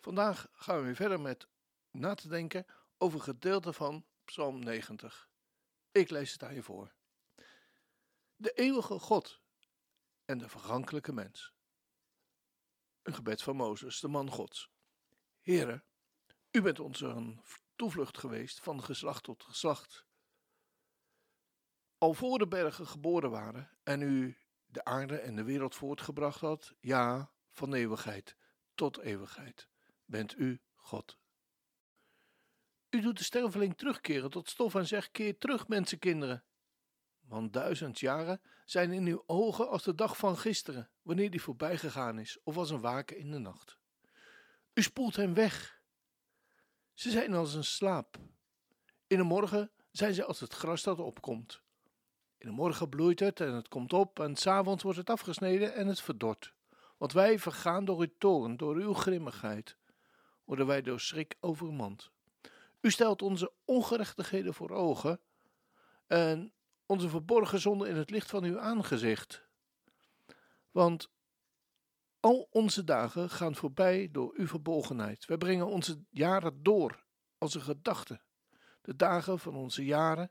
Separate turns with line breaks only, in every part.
Vandaag gaan we weer verder met na te denken over gedeelte van Psalm 90. Ik lees het aan je voor. De eeuwige God en de vergankelijke mens. Een gebed van Mozes, de man Gods. Here, u bent ons een toevlucht geweest van geslacht tot geslacht. Al voor de bergen geboren waren en u de aarde en de wereld voortgebracht had, ja, van eeuwigheid tot eeuwigheid bent u God. U doet de sterveling terugkeren tot stof en zegt: Keer terug, mensenkinderen. Want duizend jaren zijn in uw ogen als de dag van gisteren, wanneer die voorbij gegaan is, of als een waken in de nacht. U spoelt hen weg. Ze zijn als een slaap. In de morgen zijn ze als het gras dat opkomt. In de morgen bloeit het en het komt op, en s'avonds wordt het afgesneden en het verdort. Want wij vergaan door uw toorn, door uw grimmigheid worden wij door schrik overmand. U stelt onze ongerechtigheden voor ogen en onze verborgen zonden in het licht van uw aangezicht. Want al onze dagen gaan voorbij door uw verbolgenheid. Wij brengen onze jaren door als een gedachte. De dagen van onze jaren,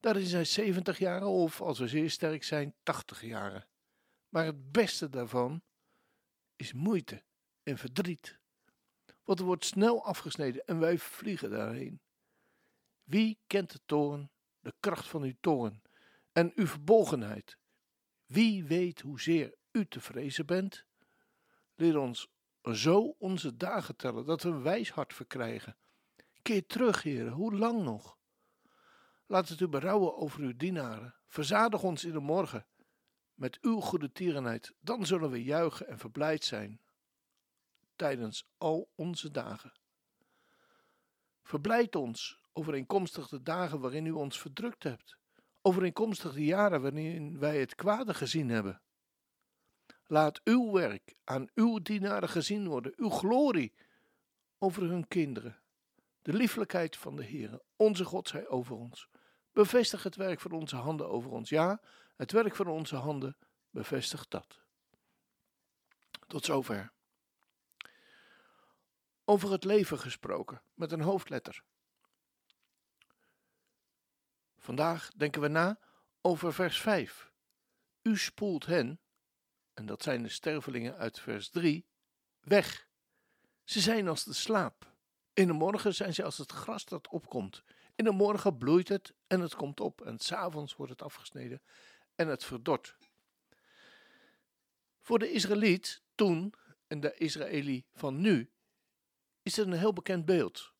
daarin zijn zeventig jaren of, als we zeer sterk zijn, tachtig jaren. Maar het beste daarvan is moeite en verdriet want er wordt snel afgesneden en wij vliegen daarheen. Wie kent de toren, de kracht van uw toren en uw verbolgenheid? Wie weet hoezeer u te vrezen bent? Leer ons zo onze dagen tellen, dat we een wijs hart verkrijgen. Keer terug, heren, hoe lang nog? Laat het u berouwen over uw dienaren. Verzadig ons in de morgen met uw goede tierenheid, dan zullen we juichen en verblijd zijn tijdens al onze dagen. Verblijd ons overeenkomstig de dagen waarin u ons verdrukt hebt, overeenkomstig de jaren waarin wij het kwade gezien hebben. Laat uw werk aan uw dienaren gezien worden, uw glorie over hun kinderen. De lieflijkheid van de Heer, onze God, zij over ons. Bevestig het werk van onze handen over ons. Ja, het werk van onze handen bevestigt dat. Tot zover. Over het leven gesproken, met een hoofdletter. Vandaag denken we na over vers 5. U spoelt hen, en dat zijn de stervelingen uit vers 3, weg. Ze zijn als de slaap. In de morgen zijn ze als het gras dat opkomt. In de morgen bloeit het en het komt op, en s'avonds wordt het afgesneden en het verdort. Voor de Israëliet toen en de Israëli van nu is er een heel bekend beeld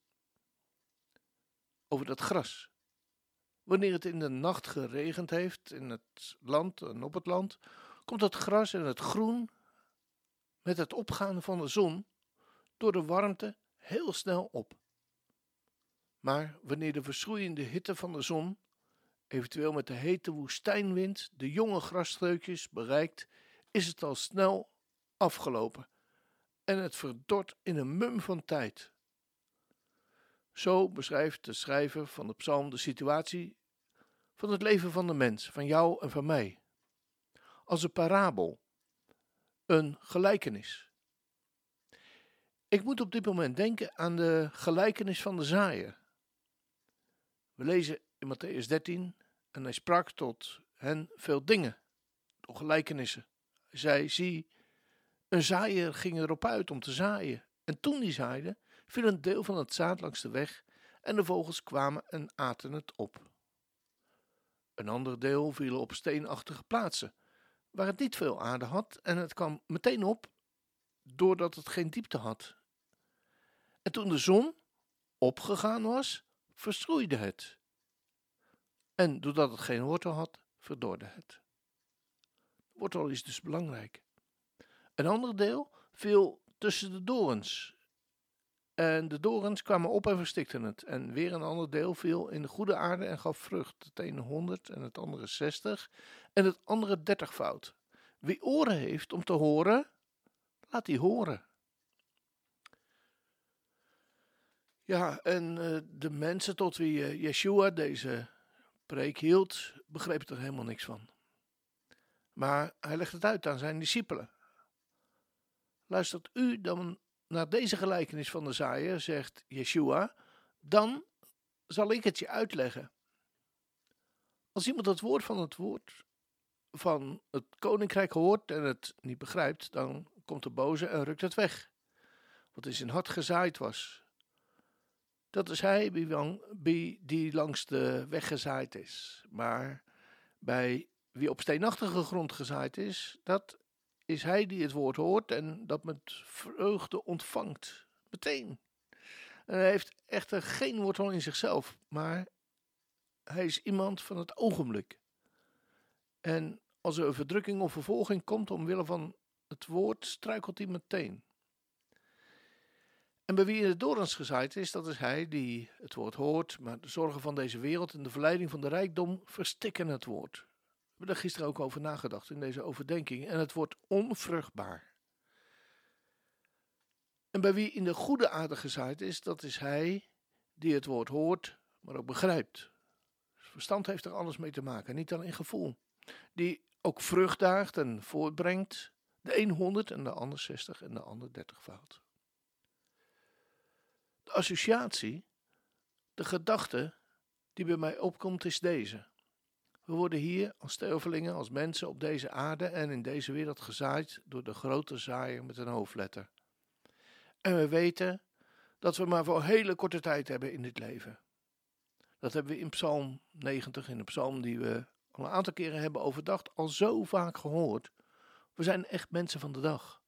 over dat gras. Wanneer het in de nacht geregend heeft in het land en op het land, komt het gras en het groen met het opgaan van de zon door de warmte heel snel op. Maar wanneer de verschroeiende hitte van de zon, eventueel met de hete woestijnwind, de jonge grasstreukjes bereikt, is het al snel afgelopen en het verdort in een mum van tijd. Zo beschrijft de schrijver van de psalm de situatie van het leven van de mens, van jou en van mij. Als een parabel, een gelijkenis. Ik moet op dit moment denken aan de gelijkenis van de zaaier. We lezen in Matthäus 13 en hij sprak tot hen veel dingen, door gelijkenissen. Hij zei, zie, een zaaier ging erop uit om te zaaien. En toen hij zaaide, viel een deel van het zaad langs de weg en de vogels kwamen en aten het op. Een ander deel viel op steenachtige plaatsen, waar het niet veel aarde had en het kwam meteen op, doordat het geen diepte had. En toen de zon opgegaan was, verschroeide het. En doordat het geen wortel had, verdorde het. Wortel is dus belangrijk. Een ander deel viel tussen de dorens. En de dorens kwamen op en verstikten het. En weer een ander deel viel in de goede aarde en gaf vrucht. Het ene honderd en het andere zestig en het andere dertigvoud. Wie oren heeft om te horen, laat die horen. Ja, en uh, de mensen tot wie uh, Yeshua deze preek hield, begrepen er helemaal niks van. Maar hij legt het uit aan zijn discipelen. Luistert u dan naar deze gelijkenis van de zaaier, zegt Yeshua, dan zal ik het je uitleggen. Als iemand het woord van het woord van het koninkrijk hoort en het niet begrijpt, dan komt de boze en rukt het weg. Wat in zijn hart gezaaid was. Dat is hij die langs de weg gezaaid is. Maar bij wie op steenachtige grond gezaaid is, dat is hij die het woord hoort en dat met vreugde ontvangt. Meteen. En hij heeft echter geen wortel in zichzelf, maar hij is iemand van het ogenblik. En als er een verdrukking of vervolging komt omwille van het woord, struikelt hij meteen. En bij wie in de dorens gezaaid is, dat is hij die het woord hoort, maar de zorgen van deze wereld en de verleiding van de rijkdom verstikken het woord. Hebben er gisteren ook over nagedacht in deze overdenking. En het wordt onvruchtbaar. En bij wie in de goede aarde gezaaid is, dat is hij die het woord hoort, maar ook begrijpt. Verstand heeft er alles mee te maken, niet alleen gevoel. Die ook vrucht daagt en voortbrengt, de een 100 en de ander 60 en de ander 30 fout. De associatie, de gedachte die bij mij opkomt, is deze. We worden hier als stervelingen, als mensen op deze aarde en in deze wereld gezaaid door de grote zaaier met een hoofdletter. En we weten dat we maar voor een hele korte tijd hebben in dit leven. Dat hebben we in Psalm 90, in de psalm die we al een aantal keren hebben overdacht, al zo vaak gehoord. We zijn echt mensen van de dag.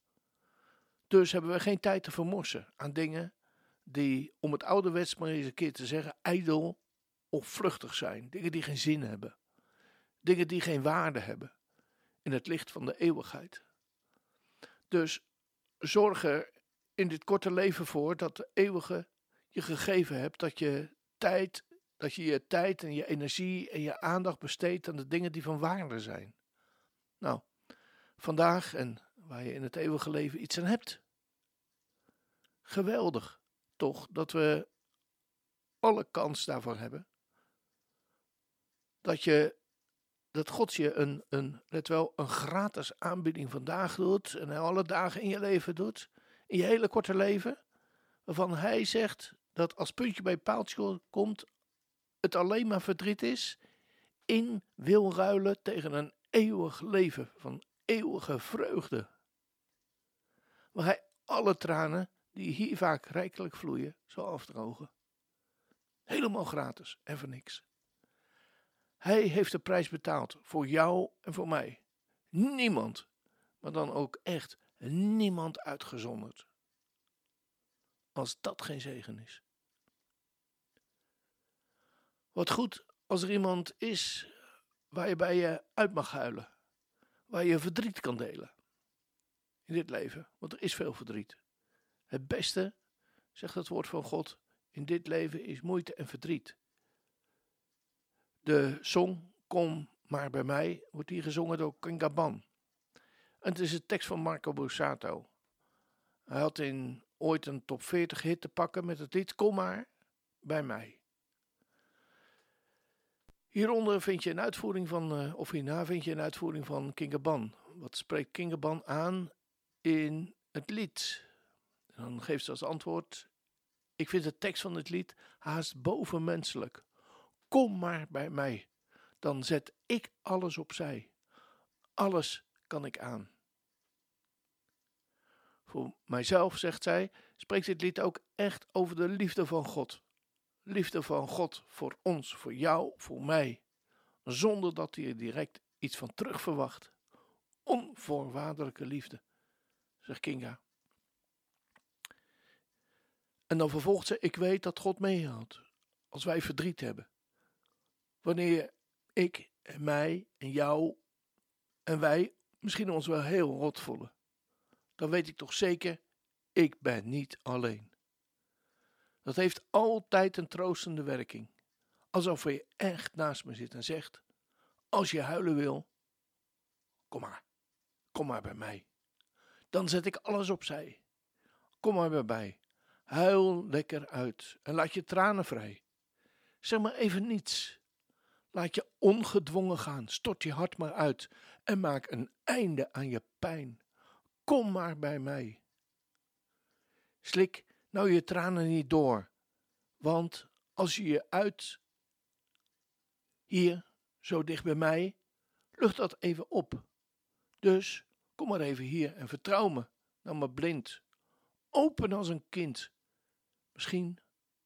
Dus hebben we geen tijd te vermorsen aan dingen die, om het ouderwets maar eens een keer te zeggen, ijdel of vluchtig zijn. Dingen die geen zin hebben. Dingen die geen waarde hebben in het licht van de eeuwigheid. Dus zorg er in dit korte leven voor dat de eeuwige je gegeven hebt, dat je tijd, dat je je tijd en je energie en je aandacht besteedt aan de dingen die van waarde zijn. Nou, vandaag en waar je in het eeuwige leven iets aan hebt. Geweldig toch dat we alle kans daarvoor hebben. Dat je dat God je een, een, let wel, een gratis aanbieding vandaag doet en alle dagen in je leven doet, in je hele korte leven, waarvan Hij zegt dat als puntje bij paaltje komt, het alleen maar verdriet is, in wil ruilen tegen een eeuwig leven van eeuwige vreugde. Waar Hij alle tranen die hier vaak rijkelijk vloeien, zal afdrogen. Helemaal gratis en voor niks. Hij heeft de prijs betaald voor jou en voor mij. Niemand, maar dan ook echt niemand uitgezonderd. Als dat geen zegen is. Wat goed als er iemand is waar je bij je uit mag huilen, waar je verdriet kan delen. In dit leven, want er is veel verdriet. Het beste, zegt het woord van God, in dit leven is moeite en verdriet. De song Kom maar bij mij wordt hier gezongen door Kingaban. Het is de tekst van Marco Borsato. Hij had in ooit een top 40 hit te pakken met het lied Kom maar bij mij. Hieronder vind je een uitvoering van, uh, of hierna vind je een uitvoering van Kingaban. Wat spreekt Kingaban aan in het lied? Dan geeft ze als antwoord: Ik vind de tekst van het lied haast bovenmenselijk. Kom maar bij mij, dan zet ik alles opzij. Alles kan ik aan. Voor mijzelf, zegt zij, spreekt dit lied ook echt over de liefde van God. Liefde van God voor ons, voor jou, voor mij. Zonder dat hij er direct iets van terug verwacht. Onvoorwaardelijke liefde, zegt Kinga. En dan vervolgt ze: Ik weet dat God meehoudt als wij verdriet hebben. Wanneer ik en mij en jou en wij misschien ons wel heel rot voelen, dan weet ik toch zeker: ik ben niet alleen. Dat heeft altijd een troostende werking. Alsof hij echt naast me zit en zegt: Als je huilen wil, kom maar, kom maar bij mij. Dan zet ik alles opzij. Kom maar bij mij. Huil lekker uit en laat je tranen vrij. Zeg maar even niets. Laat je ongedwongen gaan, stort je hart maar uit en maak een einde aan je pijn. Kom maar bij mij. Slik nou je tranen niet door, want als je je uit hier, zo dicht bij mij, lucht dat even op. Dus kom maar even hier en vertrouw me, nou maar blind, open als een kind. Misschien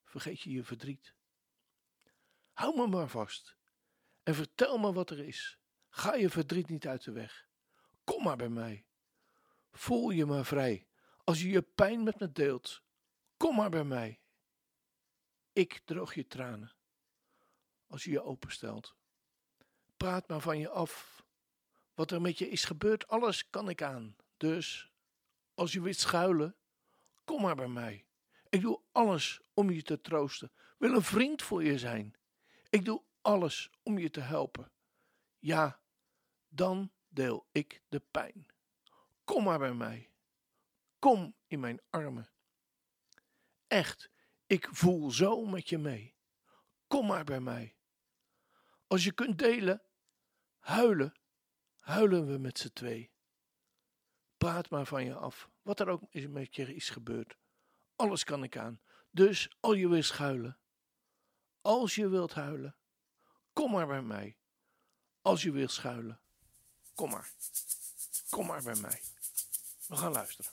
vergeet je je verdriet. Hou me maar vast en vertel me wat er is. Ga je verdriet niet uit de weg. Kom maar bij mij. Voel je maar vrij als je je pijn met me deelt. Kom maar bij mij. Ik droog je tranen als je je openstelt. Praat maar van je af. Wat er met je is gebeurd, alles kan ik aan. Dus als je wilt schuilen, kom maar bij mij. Ik doe alles om je te troosten. Wil een vriend voor je zijn. Ik doe alles om je te helpen. Ja, dan deel ik de pijn. Kom maar bij mij. Kom in mijn armen. Echt, ik voel zo met je mee. Kom maar bij mij. Als je kunt delen, huilen, huilen we met z'n twee. Praat maar van je af, wat er ook met je is gebeurd. Alles kan ik aan. Dus als je wilt schuilen, als je wilt huilen, kom maar bij mij. Als je wilt schuilen, kom maar. Kom maar bij mij. We gaan luisteren.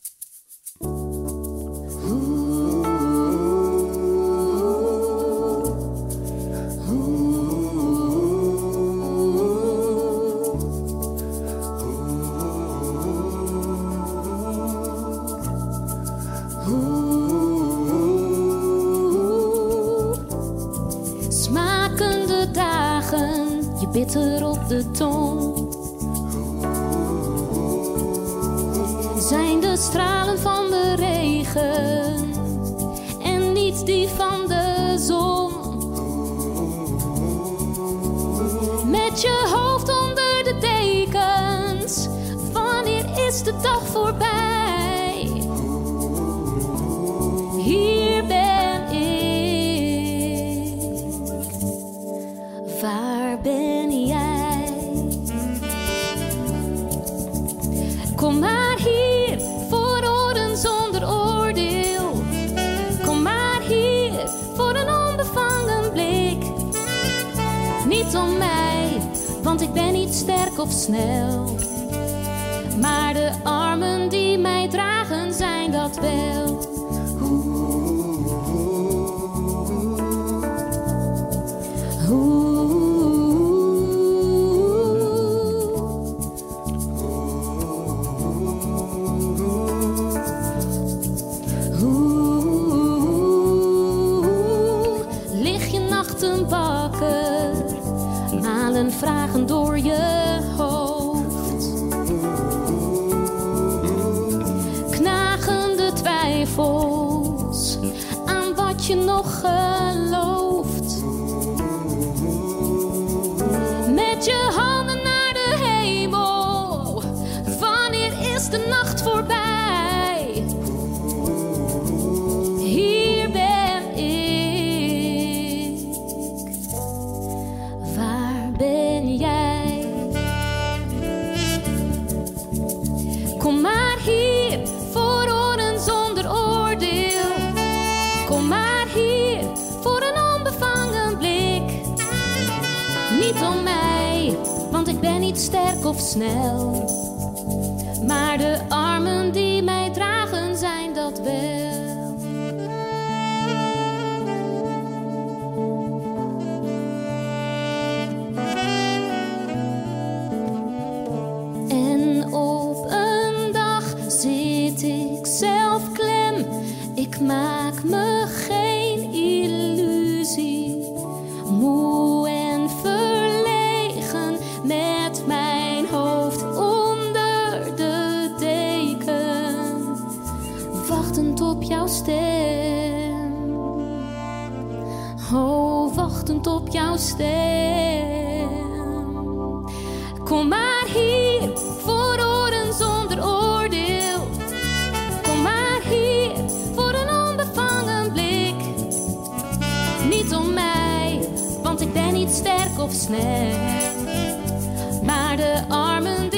Op de tong. Zijn de stralen van de regen en niet die van de zon. Met je hoofd onder de dekens, wanneer is de dag voorbij? Kom maar hier voor oren zonder oordeel. Kom maar hier voor een onbevangen blik. Niet om mij, want ik ben niet sterk of snel. Maar de armen die mij dragen zijn dat wel. Kom maar hier voor oren zonder oordeel. Kom maar hier voor een onbevangen blik. Niet om mij, want ik ben niet sterk of snel. Maar de armen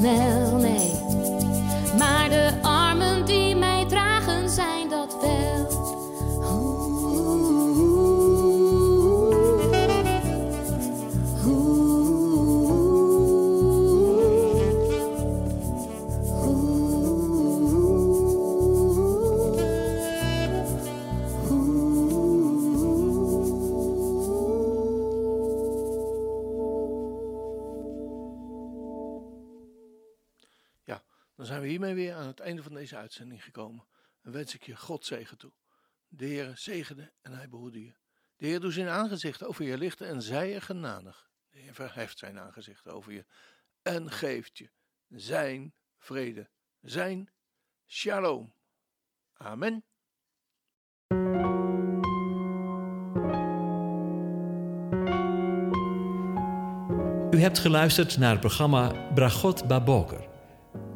snel, nee.
Zijn we hiermee weer aan het einde van deze uitzending gekomen. En wens ik je God zegen toe. De Heer zegene en hij behoede je. De Heer doet zijn aangezicht over je lichten en zij je genadig. De Heer verheft zijn aangezicht over je en geeft je zijn vrede, zijn shalom. Amen.
U hebt geluisterd naar het programma Bragot Baboker.